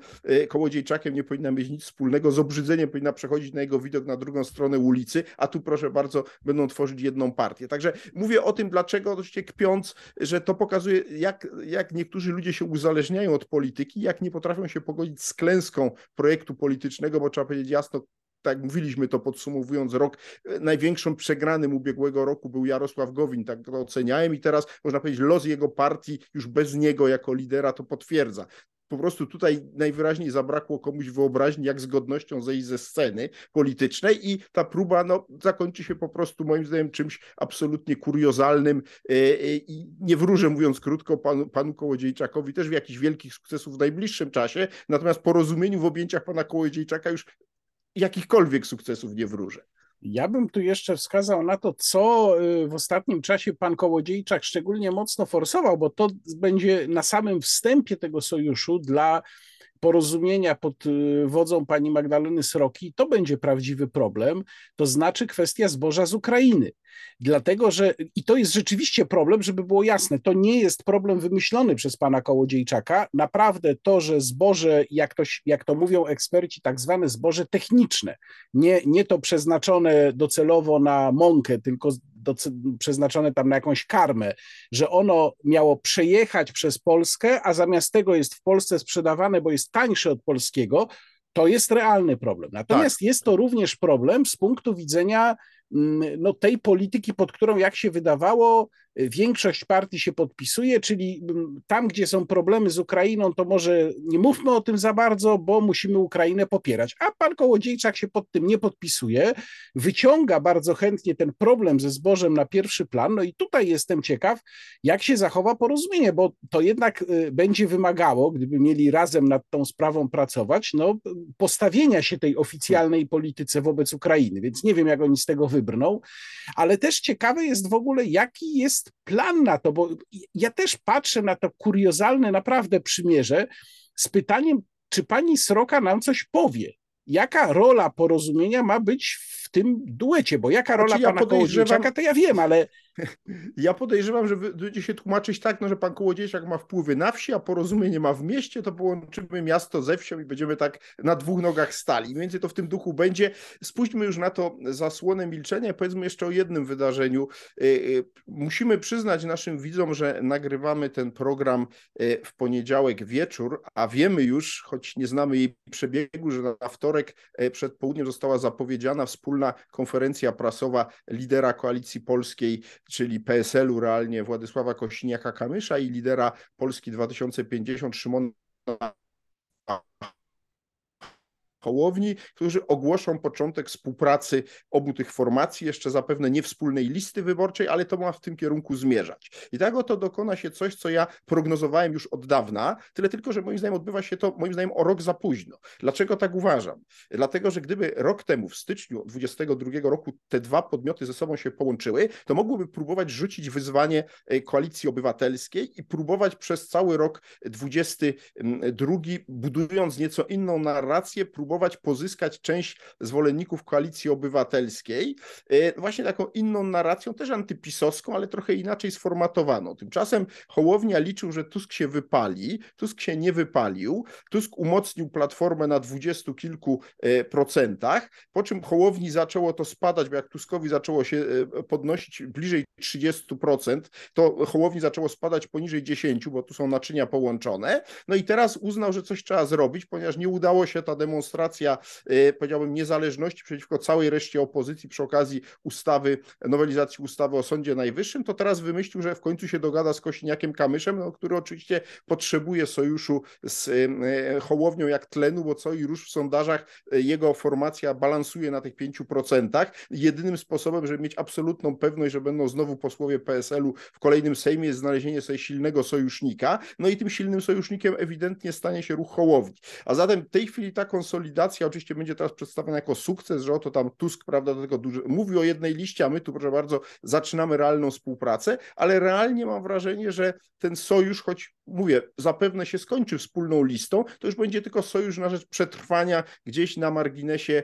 Kołodziejczakiem nie powinna mieć nic wspólnego, z obrzydzeniem powinna przechodzić na jego widok na drugą stronę ulicy, a tu proszę bardzo, będą tworzyć jedną partię. Także mówię o tym, dlaczego oczywiście kpiąc, że to pokazuje, jak, jak niektórzy ludzie się uzależniają od polityki, jak nie potrafią się pogodzić z klęską projektu politycznego, bo trzeba powiedzieć jasno, tak mówiliśmy to podsumowując rok, największym przegranym ubiegłego roku był Jarosław Gowin, tak to oceniałem i teraz można powiedzieć los jego partii już bez niego jako lidera to potwierdza po prostu tutaj najwyraźniej zabrakło komuś wyobraźni, jak z godnością zejść ze sceny politycznej i ta próba no, zakończy się po prostu moim zdaniem czymś absolutnie kuriozalnym e, e, i nie wróżę, mówiąc krótko, panu, panu Kołodziejczakowi też w jakichś wielkich sukcesów w najbliższym czasie, natomiast porozumieniu w objęciach pana Kołodziejczaka już jakichkolwiek sukcesów nie wróżę. Ja bym tu jeszcze wskazał na to, co y, w ostatnim czasie pan Kołodziejczak szczególnie mocno forsował, bo to będzie na samym wstępie tego sojuszu dla porozumienia pod y, wodzą pani Magdaleny Sroki, to będzie prawdziwy problem, to znaczy kwestia zboża z Ukrainy. Dlatego, że i to jest rzeczywiście problem, żeby było jasne, to nie jest problem wymyślony przez pana Kołodziejczaka. Naprawdę to, że zboże, jak to, jak to mówią eksperci, tak zwane zboże techniczne, nie, nie to przeznaczone docelowo na mąkę, tylko do, przeznaczone tam na jakąś karmę, że ono miało przejechać przez Polskę, a zamiast tego jest w Polsce sprzedawane, bo jest tańsze od polskiego, to jest realny problem. Natomiast tak. jest to również problem z punktu widzenia mm, no, tej polityki, pod którą, jak się wydawało, większość partii się podpisuje, czyli mm, tam, gdzie są problemy z Ukrainą, to może nie mówmy o tym za bardzo, bo musimy Ukrainę popierać. A pan Kołodziejczak się pod tym nie podpisuje, wyciąga bardzo chętnie ten problem ze zbożem na pierwszy plan. No i tutaj jestem ciekaw, jak się zachowa porozumienie, bo to jednak y, będzie wymagało, gdyby mieli razem nad tą sprawą pracować, no, postawienia się tej oficjalnej polityce wobec Ukrainy. Więc nie wiem, jak oni z tego wybrną, ale też ciekawe jest w ogóle, jaki jest jest plan na to, bo ja też patrzę na to kuriozalne naprawdę przymierze z pytaniem, czy pani Sroka nam coś powie? Jaka rola porozumienia ma być w tym duecie? Bo jaka rola znaczy, ja pana Kołodziejczaka, to ja wiem, ale ja podejrzewam, że będzie się tłumaczyć tak, no, że pan Kołodziejczak ma wpływy na wsi, a porozumienie ma w mieście, to połączymy miasto ze wsią i będziemy tak na dwóch nogach stali. Mniej więcej to w tym duchu będzie. Spójrzmy już na to zasłonę milczenia. Powiedzmy jeszcze o jednym wydarzeniu. Y, y, musimy przyznać naszym widzom, że nagrywamy ten program y, w poniedziałek wieczór, a wiemy już, choć nie znamy jej przebiegu, że na wtorek przed południem została zapowiedziana wspólna konferencja prasowa lidera koalicji polskiej czyli PSL-u realnie Władysława Kośniaka-Kamysza i lidera Polski 2050 Szymona Hołowni, którzy ogłoszą początek współpracy obu tych formacji, jeszcze zapewne nie wspólnej listy wyborczej, ale to ma w tym kierunku zmierzać. I tak oto dokona się coś, co ja prognozowałem już od dawna, tyle tylko, że moim zdaniem odbywa się to moim zdaniem o rok za późno. Dlaczego tak uważam? Dlatego, że gdyby rok temu, w styczniu 2022 roku, te dwa podmioty ze sobą się połączyły, to mogłyby próbować rzucić wyzwanie e, koalicji obywatelskiej i próbować przez cały rok 2022, budując nieco inną narrację, próbować próbować pozyskać część zwolenników koalicji obywatelskiej, e, właśnie taką inną narracją, też antypisowską, ale trochę inaczej sformatowaną. Tymczasem Hołownia liczył, że Tusk się wypali, Tusk się nie wypalił, Tusk umocnił platformę na dwudziestu kilku e, procentach, po czym Hołowni zaczęło to spadać, bo jak Tuskowi zaczęło się e, podnosić bliżej 30%, to Hołowni zaczęło spadać poniżej 10%, bo tu są naczynia połączone. No i teraz uznał, że coś trzeba zrobić, ponieważ nie udało się ta demonstracja y, powiedziałbym, niezależności przeciwko całej reszcie opozycji przy okazji ustawy, nowelizacji ustawy o Sądzie Najwyższym, to teraz wymyślił, że w końcu się dogada z Kośniakiem Kamyszem, no, który oczywiście potrzebuje sojuszu z y, y, Hołownią jak tlenu, bo co i róż w sondażach jego formacja balansuje na tych 5%. Jedynym sposobem, żeby mieć absolutną pewność, że będą znowu posłowie PSL-u w kolejnym Sejmie jest znalezienie sobie silnego sojusznika, no i tym silnym sojusznikiem ewidentnie stanie się ruch Hołowni. A zatem w tej chwili ta konsolidacja konsolidacja oczywiście będzie teraz przedstawiona jako sukces, że oto tam Tusk, prawda, do tego duży, mówi o jednej liście, a my tu, proszę bardzo, zaczynamy realną współpracę, ale realnie mam wrażenie, że ten sojusz, choć mówię, zapewne się skończy wspólną listą, to już będzie tylko sojusz na rzecz przetrwania gdzieś na marginesie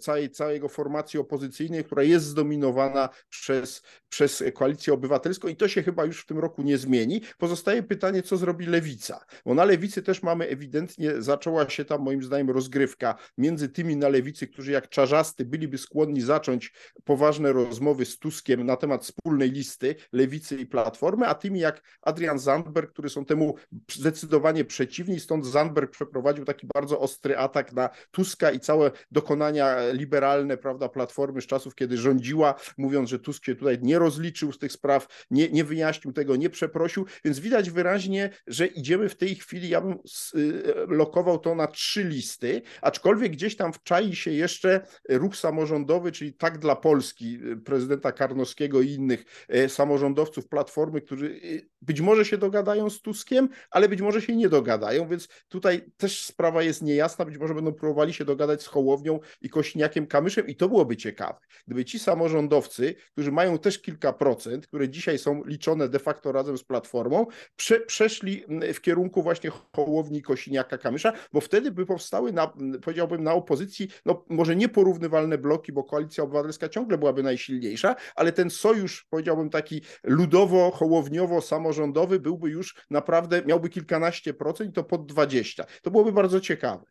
całej, całego formacji opozycyjnej, która jest zdominowana przez, przez koalicję obywatelską i to się chyba już w tym roku nie zmieni. Pozostaje pytanie, co zrobi lewica, bo na lewicy też mamy ewidentnie, zaczęła się tam moim zdaniem rozgrywka między tymi na lewicy, którzy jak czarzasty byliby skłonni zacząć poważne rozmowy z Tuskiem na temat wspólnej listy lewicy i platformy, a tymi jak Adrian Zandberg, którzy są temu zdecydowanie przeciwni. Stąd Zandberg przeprowadził taki bardzo ostry atak na Tuska i całe dokonania liberalne, prawda, platformy z czasów, kiedy rządziła, mówiąc, że Tusk się tutaj nie rozliczył z tych spraw, nie, nie wyjaśnił tego, nie przeprosił, więc widać wyraźnie, że idziemy w tej chwili, ja bym y, lokował to na trzy listy, aczkolwiek gdzieś tam wczai się jeszcze ruch samorządowy, czyli tak dla Polski, y, prezydenta Karnowskiego i innych y, samorządowców Platformy, którzy być może się dogadają z Tuskiem, ale być może się nie dogadają, więc tutaj też sprawa jest niejasna. Być może będą próbowali się dogadać z Hołownią i Kośniakiem Kamyszem i to byłoby ciekawe. Gdyby ci samorządowcy, którzy mają też kilka procent, które dzisiaj są liczone de facto razem z Platformą, prze, przeszli w kierunku właśnie Hołowni Kosiniaka Kamysza, bo wtedy by powstały, na, powiedziałbym, na opozycji, no może nieporównywalne bloki, bo Koalicja Obywatelska ciągle byłaby najsilniejsza, ale ten sojusz, powiedziałbym, taki ludowo-hołowniowo-samorządowy byłby już naprawdę, miałby kilkanaście procent to pod 20. To byłoby bardzo ciekawe.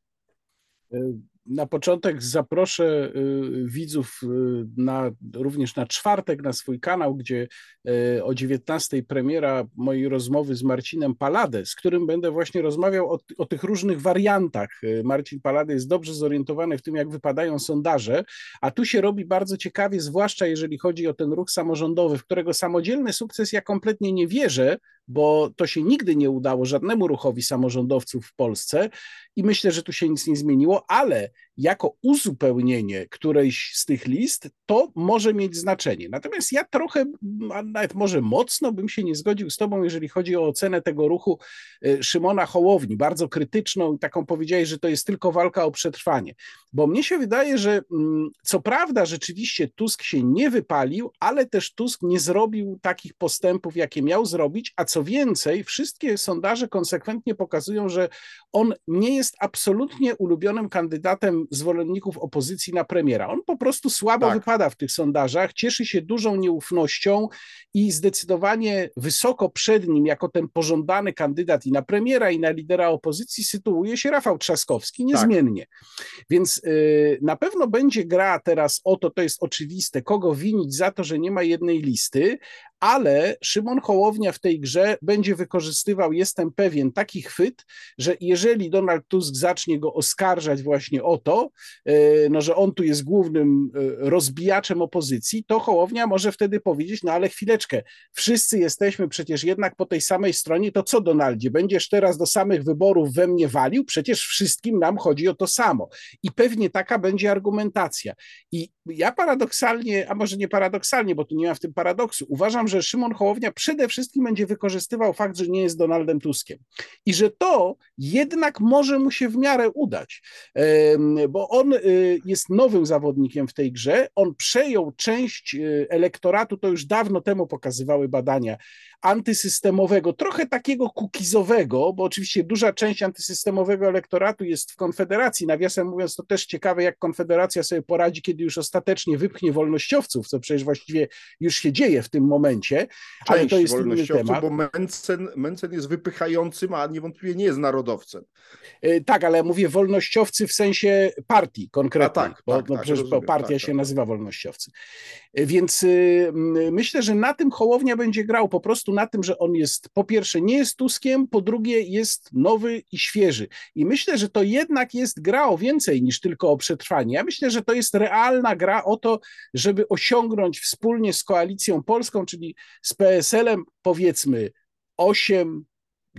Na początek zaproszę y, widzów y, na, również na czwartek na swój kanał, gdzie y, o 19 premiera mojej rozmowy z Marcinem Palade, z którym będę właśnie rozmawiał o, o tych różnych wariantach. Marcin Palade jest dobrze zorientowany w tym, jak wypadają sondaże, a tu się robi bardzo ciekawie, zwłaszcza jeżeli chodzi o ten ruch samorządowy, w którego samodzielny sukces ja kompletnie nie wierzę, bo to się nigdy nie udało żadnemu ruchowi samorządowców w Polsce i myślę, że tu się nic nie zmieniło, ale jako uzupełnienie którejś z tych list, to może mieć znaczenie. Natomiast ja trochę, a nawet może mocno bym się nie zgodził z Tobą, jeżeli chodzi o ocenę tego ruchu y, Szymona Hołowni, bardzo krytyczną i taką powiedziałeś, że to jest tylko walka o przetrwanie. Bo mnie się wydaje, że mm, co prawda rzeczywiście Tusk się nie wypalił, ale też Tusk nie zrobił takich postępów, jakie miał zrobić, a co więcej, wszystkie sondaże konsekwentnie pokazują, że on nie jest absolutnie ulubionym kandydatem zwolenników opozycji na premiera. On po prostu słabo tak. wypada w tych sondażach, cieszy się dużą nieufnością i zdecydowanie wysoko przed nim, jako ten pożądany kandydat i na premiera, i na lidera opozycji, sytuuje się Rafał Trzaskowski niezmiennie. Tak. Więc y, na pewno będzie gra teraz o to, to jest oczywiste, kogo winić za to, że nie ma jednej listy, ale Szymon Hołownia w tej grze będzie wykorzystywał, jestem pewien, taki chwyt, że jeżeli Donald Tusk zacznie go oskarżać właśnie o to, e, no, że on tu jest głównym e, rozbijaczem opozycji, to Hołownia może wtedy powiedzieć, no ale chwileczkę, wszyscy jesteśmy przecież jednak po tej samej stronie, to co Donaldzie, będziesz teraz do samych wyborów we mnie walił? Przecież wszystkim nam chodzi o to samo. I pewnie taka będzie argumentacja. I ja paradoksalnie, a może nie paradoksalnie, bo tu nie ma w tym paradoksu, uważam, że Szymon Hołownia przede wszystkim będzie wykorzystywał fakt, że nie jest Donaldem Tuskiem. I że to jednak może mu się w miarę udać, bo on y, jest nowym zawodnikiem w tej grze, on przejął część y, elektoratu, to już dawno temu pokazywały badania, antysystemowego, trochę takiego kukizowego, bo oczywiście duża część antysystemowego elektoratu jest w Konfederacji. Nawiasem mówiąc, to też ciekawe, jak Konfederacja sobie poradzi, kiedy już ostatecznie wypchnie wolnościowców, co przecież właściwie już się dzieje w tym momencie, część ale to jest inny temat. Bo Mencen, Mencen jest wypychającym, a niewątpliwie nie jest narodowcem. E, tak, ale mówię wolnościowcy w sensie partii konkretnej, tak, bo tak, no, tak, przecież rozumiem, partia tak, się tak. nazywa wolnościowcy. Więc y, myślę, że na tym Hołownia będzie grał po prostu na tym, że on jest po pierwsze nie jest Tuskiem, po drugie jest nowy i świeży. I myślę, że to jednak jest gra o więcej niż tylko o przetrwanie. Ja myślę, że to jest realna gra o to, żeby osiągnąć wspólnie z koalicją polską, czyli z PSL-em, powiedzmy 8,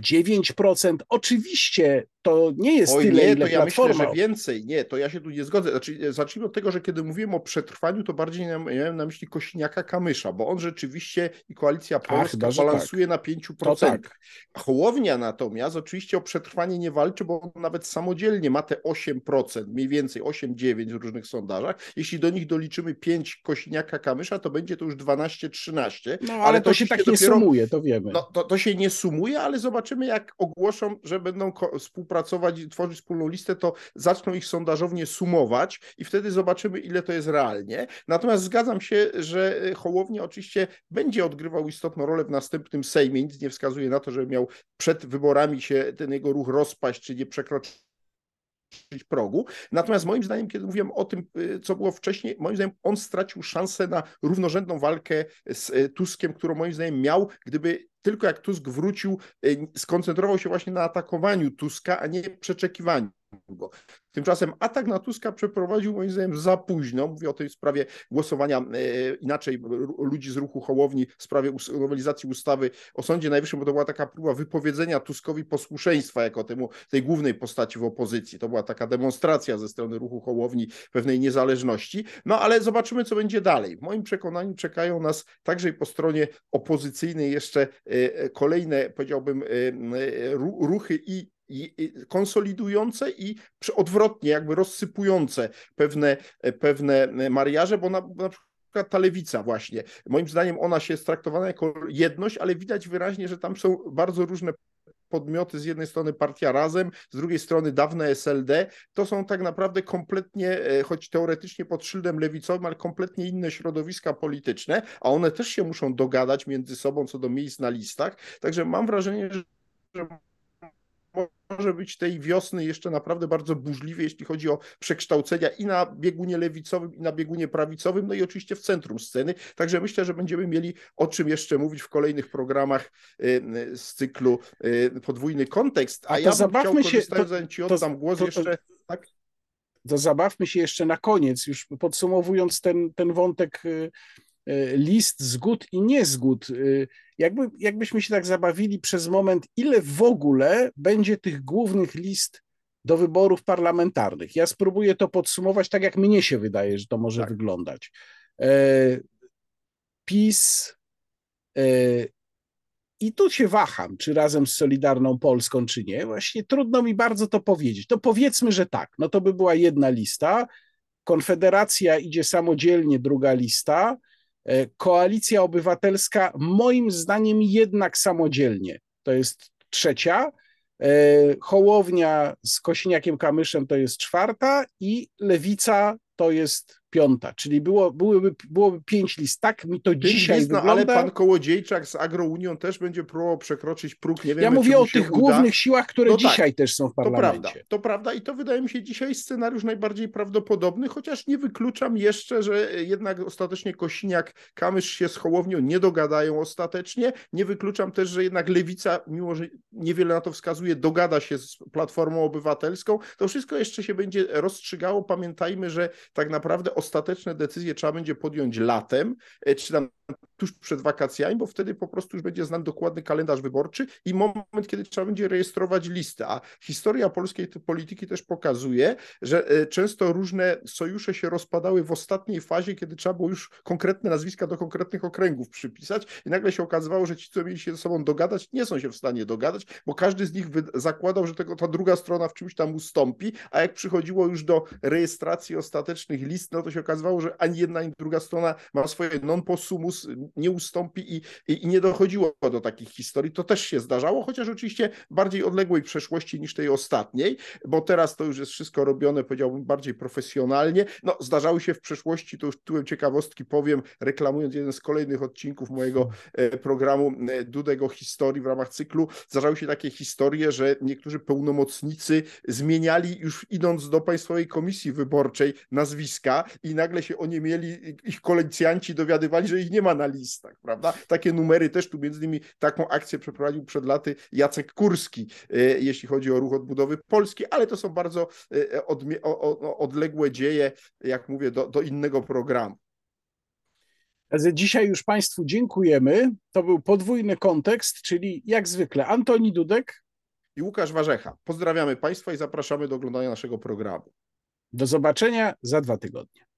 9%. Oczywiście to nie jest Oj, tyle, nie, ile to ja myślę, że więcej. Nie, to ja się tu nie zgodzę. Znaczy, zacznijmy od tego, że kiedy mówiłem o przetrwaniu, to bardziej miałem na myśli Kośniaka Kamysza, bo on rzeczywiście i Koalicja Polska A, balansuje tak. na 5%. Tak. Hołownia natomiast oczywiście o przetrwanie nie walczy, bo on nawet samodzielnie ma te 8%, mniej więcej 8-9 w różnych sondażach. Jeśli do nich doliczymy 5 Kośniaka Kamysza, to będzie to już 12-13. No ale, ale to, to się tak nie dopiero, sumuje, to wiemy. No, to, to się nie sumuje, ale zobaczymy jak ogłoszą, że będą współpracować współpracować i tworzyć wspólną listę, to zaczną ich sondażownie sumować i wtedy zobaczymy, ile to jest realnie. Natomiast zgadzam się, że Hołownia oczywiście będzie odgrywał istotną rolę w następnym Sejmie. Nic nie wskazuje na to, że miał przed wyborami się ten jego ruch rozpaść, czy nie przekroczyć progu. Natomiast moim zdaniem, kiedy mówiłem o tym, y, co było wcześniej, moim zdaniem on stracił szansę na równorzędną walkę z y, Tuskiem, którą moim zdaniem miał, gdyby tylko jak Tusk wrócił, y, skoncentrował się właśnie na atakowaniu Tuska, a nie przeczekiwaniu Tymczasem atak na Tuska przeprowadził moim zdaniem za późno. Mówię o tej sprawie głosowania e, inaczej ludzi z ruchu Hołowni w sprawie nowelizacji ustawy o Sądzie Najwyższym, bo to była taka próba wypowiedzenia Tuskowi posłuszeństwa jako temu tej głównej postaci w opozycji. To była taka demonstracja ze strony ruchu Hołowni pewnej niezależności. No ale zobaczymy, co będzie dalej. W moim przekonaniu czekają nas także i po stronie opozycyjnej jeszcze e, kolejne, powiedziałbym, e, ruchy i konsolidujące i odwrotnie, jakby rozsypujące pewne, pewne mariaże, bo na, na przykład ta lewica właśnie, moim zdaniem ona się jest traktowana jako jedność, ale widać wyraźnie, że tam są bardzo różne podmioty, z jednej strony partia Razem, z drugiej strony dawne SLD, to są tak naprawdę kompletnie, e, choć teoretycznie pod szyldem lewicowym, ale kompletnie inne środowiska polityczne, a one też się muszą dogadać między sobą co do miejsc na listach, także mam wrażenie, że może być tej wiosny jeszcze naprawdę bardzo burzliwie, jeśli chodzi o przekształcenia i na biegunie lewicowym, i na biegunie prawicowym, no i oczywiście w centrum sceny. Także myślę, że będziemy mieli o czym jeszcze mówić w kolejnych programach y, z cyklu y, Podwójny Kontekst. A, A ja zabawmy się, to, ci oddam głos to, jeszcze. Tak? To zabawmy się jeszcze na koniec, już podsumowując ten, ten wątek y, list zgód i niezgód. E, jakby, jakbyśmy się tak zabawili przez moment, ile w ogóle będzie tych głównych list do wyborów parlamentarnych? Ja spróbuję to podsumować tak, jak mnie się wydaje, że to może tak. wyglądać. E, PiS i tu się waham, czy razem z Solidarną Polską, czy nie. Właśnie trudno mi bardzo to powiedzieć. To powiedzmy, że tak. No to by była jedna lista. Konfederacja idzie samodzielnie, druga lista. E, Koalicja Obywatelska, moim zdaniem, jednak samodzielnie. To jest trzecia. E, Hołownia z Kosiniakiem Kamyszem to jest czwarta i Lewica to jest piąta, czyli było, byłoby, byłoby pięć list. Tak mi to pięć dzisiaj list, no, wygląda. Ale pan Kołodziejczak z Agrounią też będzie próbował przekroczyć próg. Nie ja mówię o tych uda. głównych siłach, które no tak, dzisiaj tak, też są w parlamencie. To prawda, to prawda i to wydaje mi się dzisiaj scenariusz najbardziej prawdopodobny, chociaż nie wykluczam jeszcze, że jednak ostatecznie Kosiniak, Kamysz się z Hołownią nie dogadają ostatecznie. Nie wykluczam też, że jednak Lewica, mimo że niewiele na to wskazuje, dogada się z Platformą Obywatelską. To wszystko jeszcze się będzie rozstrzygało. Pamiętajmy, że tak naprawdę ostateczne decyzje trzeba będzie podjąć latem, e, czy tam tuż przed wakacjami, bo wtedy po prostu już będzie znany dokładny kalendarz wyborczy i moment, kiedy trzeba będzie rejestrować listę. A historia polskiej polityki też pokazuje, że e, często różne sojusze się rozpadały w ostatniej fazie, kiedy trzeba było już konkretne nazwiska do konkretnych okręgów przypisać i nagle się okazywało, że ci, co mieli się ze sobą dogadać, nie są się w stanie dogadać, bo każdy z nich zakładał, że tego, ta druga strona w czymś tam ustąpi, a jak przychodziło już do rejestracji ostatecznych list, no to się okazywało, że ani jedna, ani druga strona ma swoje non possumus, nie ustąpi i, i, i, nie dochodziło do takich historii. To też się zdarzało, chociaż oczywiście bardziej odległej przeszłości niż tej ostatniej, bo teraz to już jest wszystko robione, powiedziałbym, bardziej profesjonalnie. No, zdarzały się w przeszłości, to już tyłem ciekawostki powiem, reklamując jeden z kolejnych odcinków mojego e, programu e, Dudego Historii w ramach cyklu, zdarzały się takie historie, że niektórzy pełnomocnicy zmieniali już idąc do Państwowej Komisji Wyborczej nazwiska i nagle się oni mieli, ich koleksjanci dowiadywali, że ich nie ma na listach, prawda? Takie numery też tu między innymi taką akcję przeprowadził przed laty Jacek Kurski, e, jeśli chodzi o ruch odbudowy Polski, ale to są bardzo e, odległe dzieje, jak mówię, do, do innego programu. Dzisiaj już Państwu dziękujemy. To był podwójny kontekst, czyli jak zwykle Antoni Dudek i Łukasz Warzecha. Pozdrawiamy Państwa i zapraszamy do oglądania naszego programu. Do zobaczenia za dwa tygodnie.